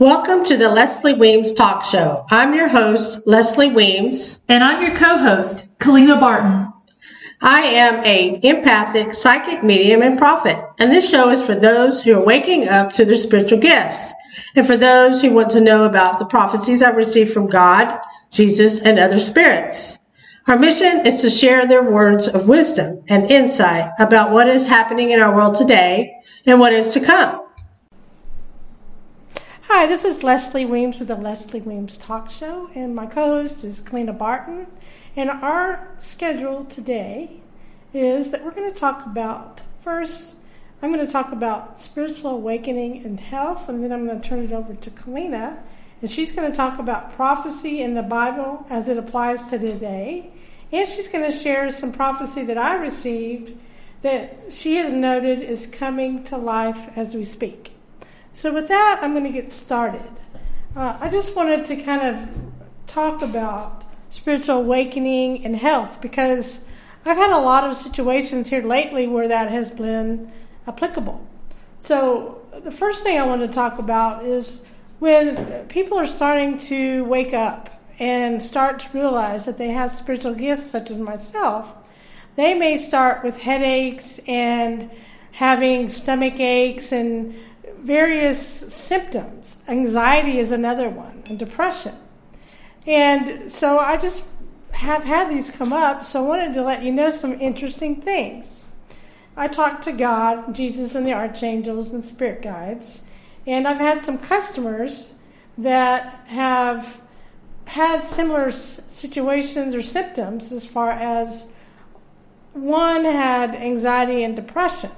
Welcome to the Leslie Weems Talk Show. I'm your host, Leslie Weems. And I'm your co-host, Kalina Barton. I am a empathic, psychic medium and prophet, and this show is for those who are waking up to their spiritual gifts, and for those who want to know about the prophecies I've received from God, Jesus, and other spirits. Our mission is to share their words of wisdom and insight about what is happening in our world today and what is to come. Hi, this is Leslie Weems with the Leslie Weems Talk Show, and my co host is Kalina Barton. And our schedule today is that we're going to talk about first, I'm going to talk about spiritual awakening and health, and then I'm going to turn it over to Kalina, and she's going to talk about prophecy in the Bible as it applies to today. And she's going to share some prophecy that I received that she has noted is coming to life as we speak. So, with that, I'm going to get started. Uh, I just wanted to kind of talk about spiritual awakening and health because I've had a lot of situations here lately where that has been applicable. So, the first thing I want to talk about is when people are starting to wake up and start to realize that they have spiritual gifts, such as myself, they may start with headaches and having stomach aches and various symptoms. Anxiety is another one, and depression. And so I just have had these come up, so I wanted to let you know some interesting things. I talked to God, Jesus, and the archangels and spirit guides, and I've had some customers that have had similar situations or symptoms as far as one had anxiety and depression.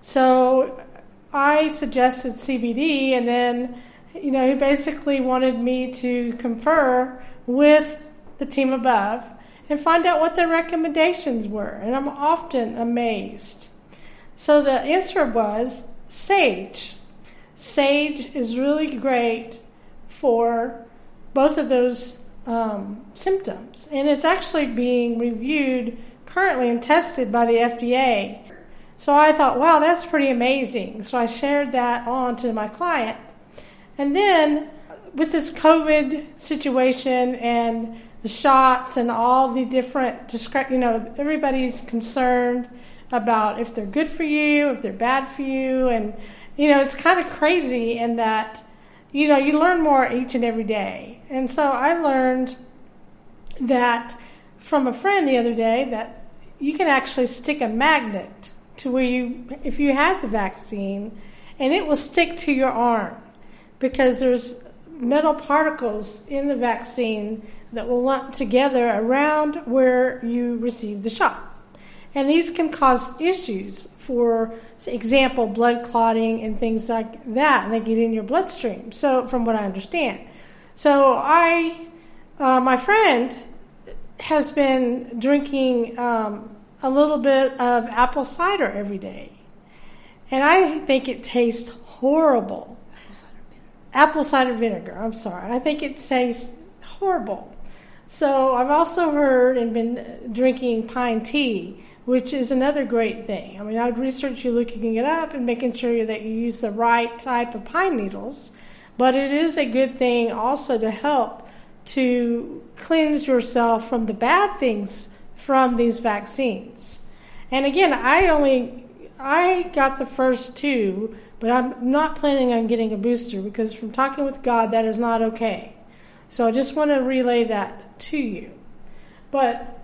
So I suggested CBD, and then, you know, he basically wanted me to confer with the team above and find out what their recommendations were. And I'm often amazed. So the answer was sage. Sage is really great for both of those um, symptoms, and it's actually being reviewed currently and tested by the FDA so I thought, wow, that's pretty amazing. So I shared that on to my client. And then with this COVID situation and the shots and all the different, you know, everybody's concerned about if they're good for you, if they're bad for you. And, you know, it's kind of crazy in that, you know, you learn more each and every day. And so I learned that from a friend the other day that you can actually stick a magnet to where you, if you had the vaccine, and it will stick to your arm because there's metal particles in the vaccine that will lump together around where you received the shot. And these can cause issues for example, blood clotting and things like that, and they get in your bloodstream. So, from what I understand, so I, uh, my friend, has been drinking um, a little bit of apple cider every day. And I think it tastes horrible. Apple cider vinegar, I'm sorry. I think it tastes horrible. So I've also heard and been drinking pine tea, which is another great thing. I mean, I'd research you looking it up and making sure that you use the right type of pine needles. But it is a good thing also to help to cleanse yourself from the bad things from these vaccines. And again, I only I got the first two, but I'm not planning on getting a booster because from talking with God that is not okay. So I just want to relay that to you. But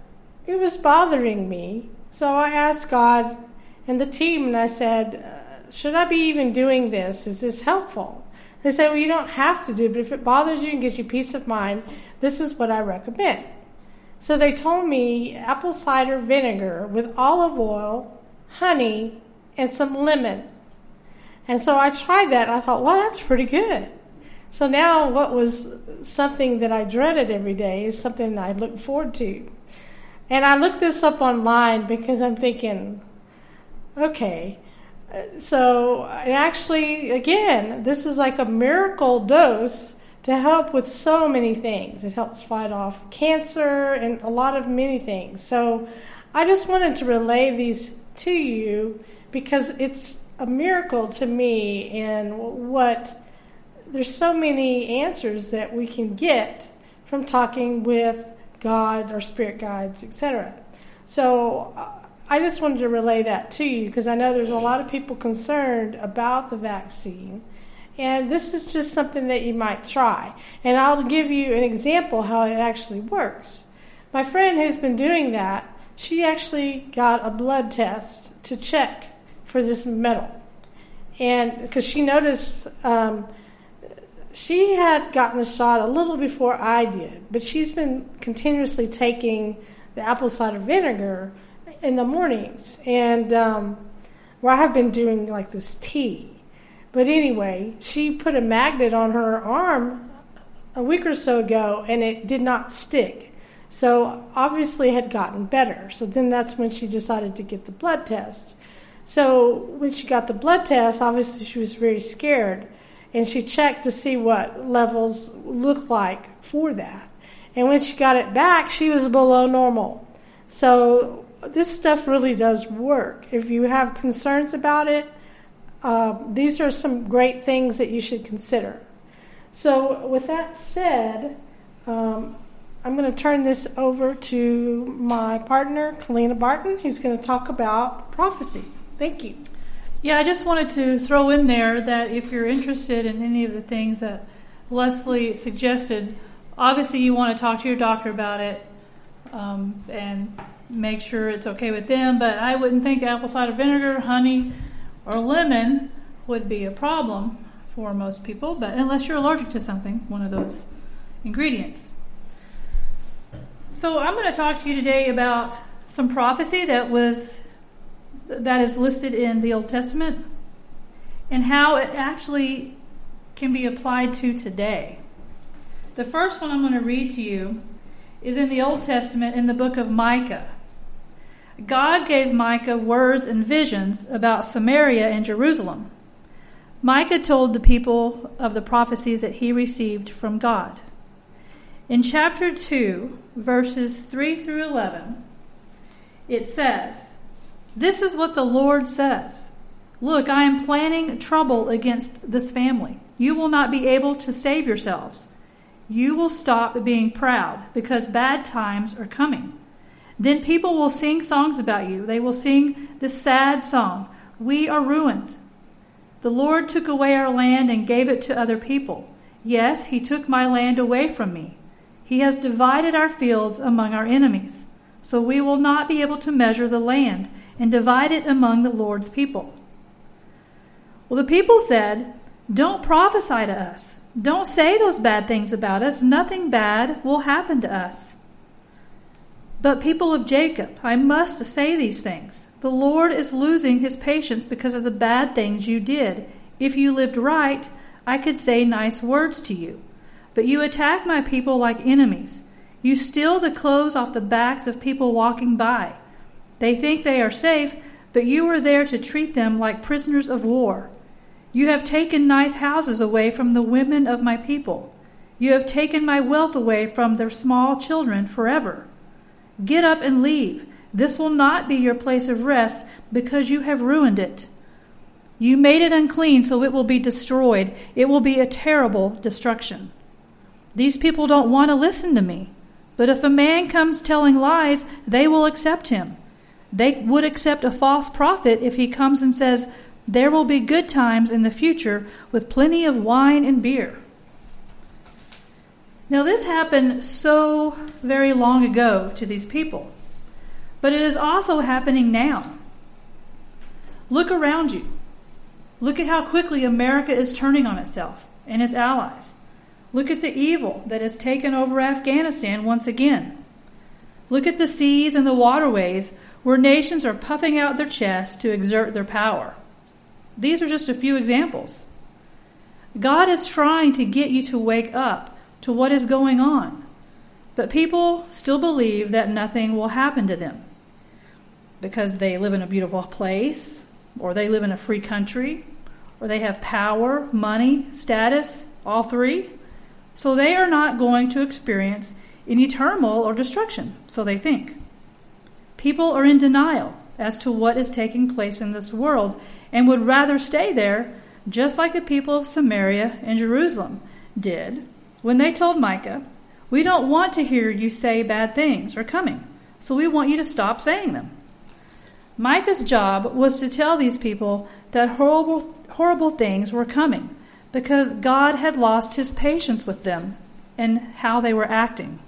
it was bothering me. So I asked God and the team and I said, uh, should I be even doing this? Is this helpful? They said, well, you don't have to do it, but if it bothers you and gives you peace of mind, this is what I recommend. So they told me apple cider vinegar with olive oil, honey, and some lemon. And so I tried that. I thought, well, that's pretty good. So now what was something that I dreaded every day is something I look forward to. And I looked this up online because I'm thinking, okay, uh, so actually, again, this is like a miracle dose to help with so many things. It helps fight off cancer and a lot of many things. So I just wanted to relay these to you because it's a miracle to me and what there's so many answers that we can get from talking with God or spirit guides, etc. So uh, I just wanted to relay that to you because I know there's a lot of people concerned about the vaccine. And this is just something that you might try. And I'll give you an example how it actually works. My friend who's been doing that, she actually got a blood test to check for this metal. And because she noticed um, she had gotten the shot a little before I did, but she's been continuously taking the apple cider vinegar in the mornings, and um, where I have been doing like this tea. But anyway, she put a magnet on her arm a week or so ago, and it did not stick. So obviously, had gotten better. So then that's when she decided to get the blood test. So when she got the blood test, obviously she was very scared and she checked to see what levels looked like for that. And when she got it back, she was below normal. So this stuff really does work. If you have concerns about it, uh, these are some great things that you should consider. So, with that said, um, I'm going to turn this over to my partner, Kalina Barton, who's going to talk about prophecy. Thank you. Yeah, I just wanted to throw in there that if you're interested in any of the things that Leslie suggested, obviously you want to talk to your doctor about it um, and make sure it's okay with them. But I wouldn't think apple cider vinegar, honey, or lemon would be a problem for most people, but unless you're allergic to something, one of those ingredients. So I'm going to talk to you today about some prophecy that was that is listed in the Old Testament and how it actually can be applied to today. The first one I'm going to read to you is in the Old Testament in the book of Micah. God gave Micah words and visions about Samaria and Jerusalem. Micah told the people of the prophecies that he received from God. In chapter 2, verses 3 through 11, it says, this is what the Lord says Look, I am planning trouble against this family. You will not be able to save yourselves. You will stop being proud because bad times are coming. Then people will sing songs about you. They will sing this sad song We are ruined. The Lord took away our land and gave it to other people. Yes, He took my land away from me. He has divided our fields among our enemies. So we will not be able to measure the land and divide it among the Lord's people. Well, the people said, Don't prophesy to us. Don't say those bad things about us. Nothing bad will happen to us. But, people of Jacob, I must say these things. The Lord is losing his patience because of the bad things you did. If you lived right, I could say nice words to you. But you attack my people like enemies. You steal the clothes off the backs of people walking by. They think they are safe, but you are there to treat them like prisoners of war. You have taken nice houses away from the women of my people. You have taken my wealth away from their small children forever. Get up and leave. This will not be your place of rest because you have ruined it. You made it unclean, so it will be destroyed. It will be a terrible destruction. These people don't want to listen to me. But if a man comes telling lies, they will accept him. They would accept a false prophet if he comes and says, There will be good times in the future with plenty of wine and beer. Now, this happened so very long ago to these people, but it is also happening now. Look around you. Look at how quickly America is turning on itself and its allies. Look at the evil that has taken over Afghanistan once again. Look at the seas and the waterways where nations are puffing out their chests to exert their power. These are just a few examples. God is trying to get you to wake up to what is going on, but people still believe that nothing will happen to them because they live in a beautiful place, or they live in a free country, or they have power, money, status, all three. So they are not going to experience any turmoil or destruction, so they think. People are in denial as to what is taking place in this world and would rather stay there just like the people of Samaria and Jerusalem did when they told Micah, We don't want to hear you say bad things are coming, so we want you to stop saying them. Micah's job was to tell these people that horrible, horrible things were coming because God had lost his patience with them and how they were acting.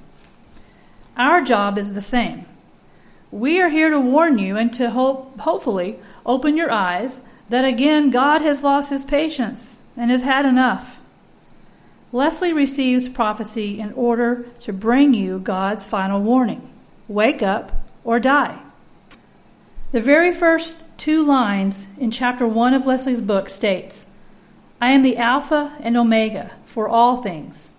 Our job is the same. We are here to warn you and to hope, hopefully open your eyes that again God has lost his patience and has had enough. Leslie receives prophecy in order to bring you God's final warning wake up or die. The very first two lines in chapter 1 of Leslie's book states I am the Alpha and Omega for all things.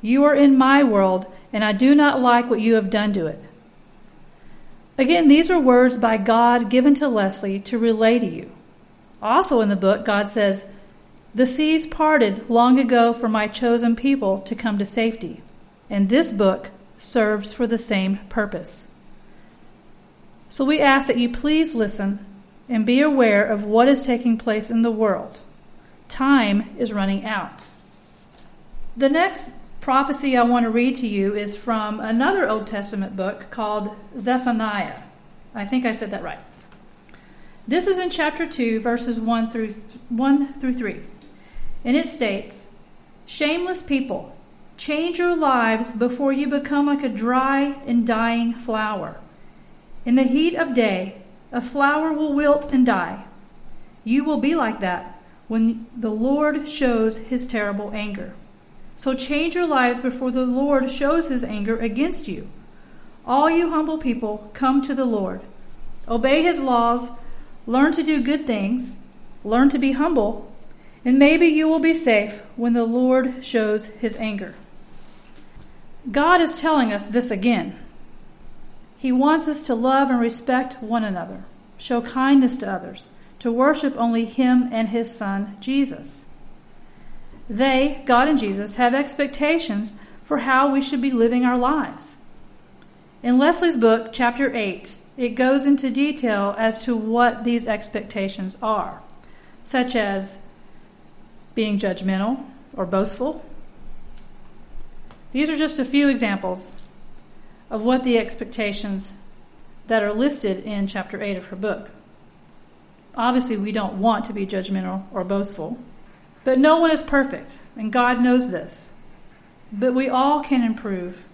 You are in my world, and I do not like what you have done to it. Again, these are words by God given to Leslie to relay to you. Also in the book, God says, The seas parted long ago for my chosen people to come to safety, and this book serves for the same purpose. So we ask that you please listen and be aware of what is taking place in the world. Time is running out. The next prophecy I want to read to you is from another Old Testament book called Zephaniah. I think I said that right. This is in chapter 2, verses 1 through, 1 through 3. And it states Shameless people, change your lives before you become like a dry and dying flower. In the heat of day, a flower will wilt and die. You will be like that when the Lord shows his terrible anger. So change your lives before the Lord shows his anger against you. All you humble people, come to the Lord. Obey his laws Learn to do good things, learn to be humble, and maybe you will be safe when the Lord shows his anger. God is telling us this again. He wants us to love and respect one another, show kindness to others, to worship only Him and His Son, Jesus. They, God and Jesus, have expectations for how we should be living our lives. In Leslie's book, chapter 8, it goes into detail as to what these expectations are, such as being judgmental or boastful. These are just a few examples of what the expectations that are listed in chapter 8 of her book. Obviously, we don't want to be judgmental or boastful, but no one is perfect, and God knows this. But we all can improve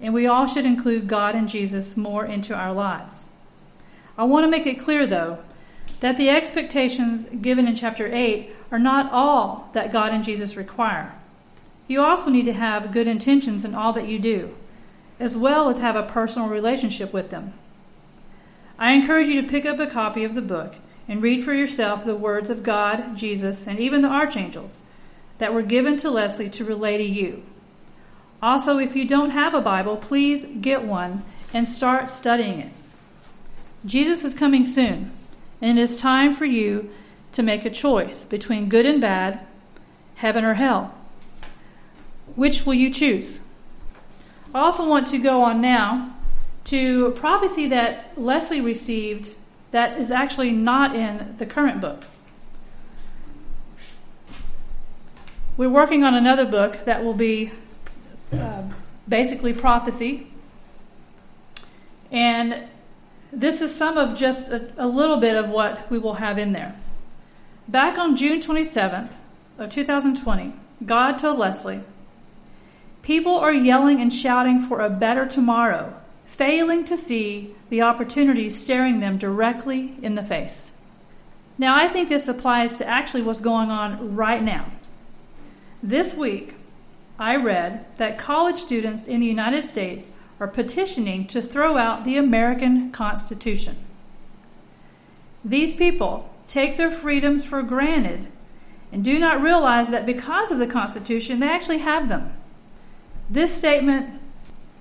and we all should include God and Jesus more into our lives. I want to make it clear, though, that the expectations given in chapter 8 are not all that God and Jesus require. You also need to have good intentions in all that you do, as well as have a personal relationship with them. I encourage you to pick up a copy of the book and read for yourself the words of God, Jesus, and even the archangels that were given to Leslie to relay to you. Also, if you don't have a Bible, please get one and start studying it. Jesus is coming soon, and it is time for you to make a choice between good and bad, heaven or hell. Which will you choose? I also want to go on now to a prophecy that Leslie received that is actually not in the current book. We're working on another book that will be uh, basically prophecy. And this is some of just a, a little bit of what we will have in there. Back on June 27th of 2020, God told Leslie, People are yelling and shouting for a better tomorrow, failing to see the opportunities staring them directly in the face. Now, I think this applies to actually what's going on right now. This week, I read that college students in the United States are petitioning to throw out the American Constitution. These people take their freedoms for granted and do not realize that because of the Constitution, they actually have them. This statement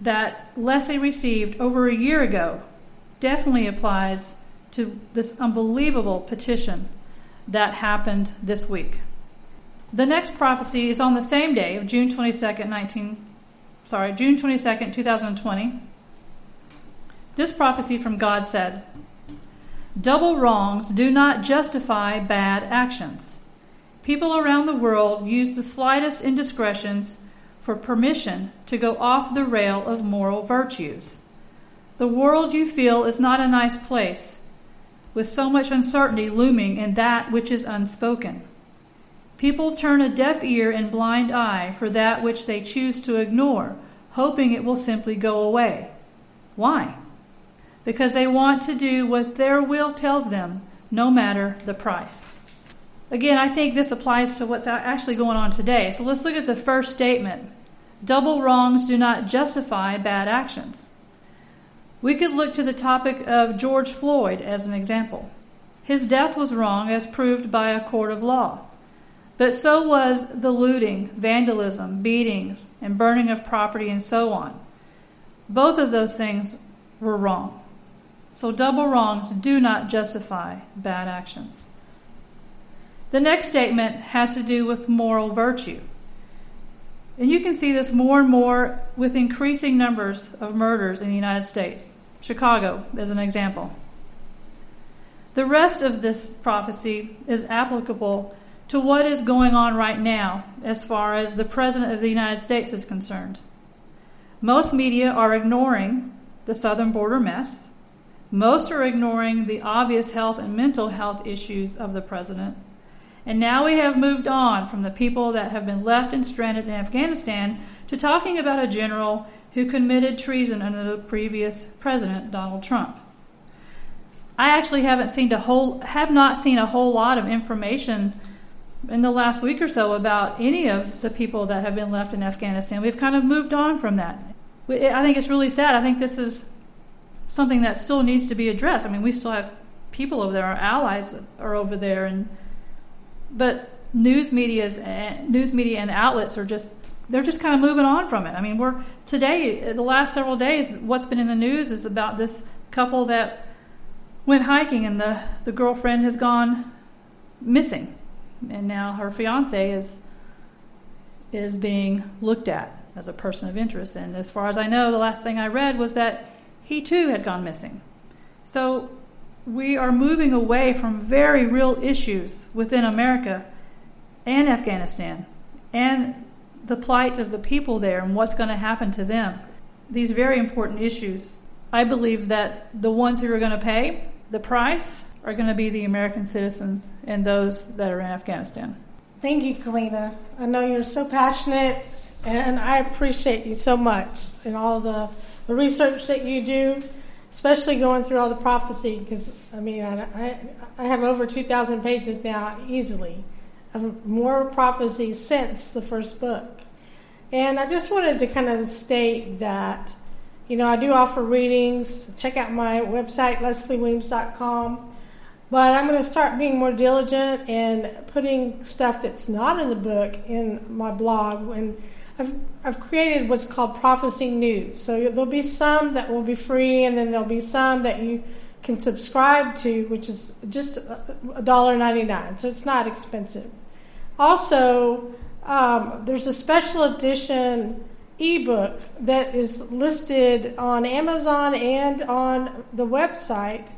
that Leslie received over a year ago definitely applies to this unbelievable petition that happened this week. The next prophecy is on the same day of June 22nd, 19 sorry, June 22nd, 2020. This prophecy from God said, Double wrongs do not justify bad actions. People around the world use the slightest indiscretions for permission to go off the rail of moral virtues. The world you feel is not a nice place, with so much uncertainty looming in that which is unspoken. People turn a deaf ear and blind eye for that which they choose to ignore, hoping it will simply go away. Why? Because they want to do what their will tells them, no matter the price. Again, I think this applies to what's actually going on today. So let's look at the first statement double wrongs do not justify bad actions. We could look to the topic of George Floyd as an example. His death was wrong as proved by a court of law. But so was the looting, vandalism, beatings, and burning of property, and so on. Both of those things were wrong. So double wrongs do not justify bad actions. The next statement has to do with moral virtue. And you can see this more and more with increasing numbers of murders in the United States. Chicago, as an example. The rest of this prophecy is applicable to what is going on right now as far as the President of the United States is concerned. Most media are ignoring the southern border mess. Most are ignoring the obvious health and mental health issues of the president. And now we have moved on from the people that have been left and stranded in Afghanistan to talking about a general who committed treason under the previous president, Donald Trump. I actually haven't seen a whole have not seen a whole lot of information in the last week or so about any of the people that have been left in Afghanistan. We've kind of moved on from that. I think it's really sad. I think this is something that still needs to be addressed. I mean, we still have people over there, our allies are over there, and but news media, eh, news media, and outlets are just they're just kind of moving on from it. I mean, we're today eh, the last several days, what's been in the news is about this couple that went hiking, and the the girlfriend has gone missing and now her fiance is is being looked at as a person of interest. And as far as I know, the last thing I read was that he too had gone missing. So we are moving away from very real issues within America and Afghanistan and the plight of the people there and what's going to happen to them. These very important issues. I believe that the ones who are going to pay the price are going to be the American citizens and those that are in Afghanistan. Thank you, Kalina. I know you're so passionate, and I appreciate you so much and all the, the research that you do, especially going through all the prophecy. Because I mean, I, I have over 2,000 pages now, easily, of more prophecy since the first book. And I just wanted to kind of state that, you know, I do offer readings. Check out my website, leslieweems.com. But I'm going to start being more diligent and putting stuff that's not in the book in my blog. And I've, I've created what's called Prophecy News. So there'll be some that will be free, and then there'll be some that you can subscribe to, which is just $1.99. So it's not expensive. Also, um, there's a special edition ebook that is listed on Amazon and on the website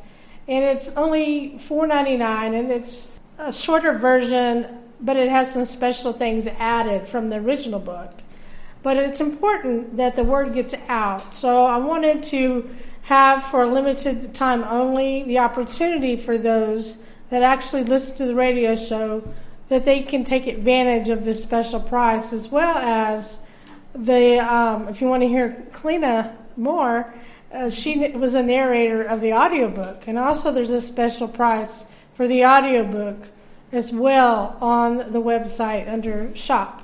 and it's only $4.99 and it's a shorter version but it has some special things added from the original book but it's important that the word gets out so i wanted to have for a limited time only the opportunity for those that actually listen to the radio show that they can take advantage of this special price as well as the um, if you want to hear Kalina more uh, she was a narrator of the audiobook. And also, there's a special price for the audiobook as well on the website under shop.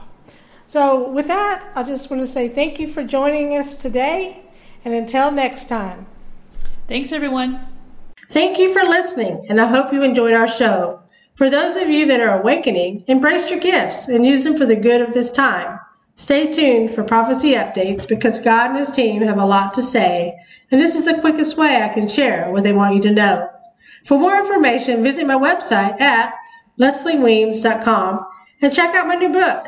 So, with that, I just want to say thank you for joining us today. And until next time. Thanks, everyone. Thank you for listening, and I hope you enjoyed our show. For those of you that are awakening, embrace your gifts and use them for the good of this time. Stay tuned for prophecy updates because God and His team have a lot to say, and this is the quickest way I can share what they want you to know. For more information, visit my website at leslieweems.com and check out my new book,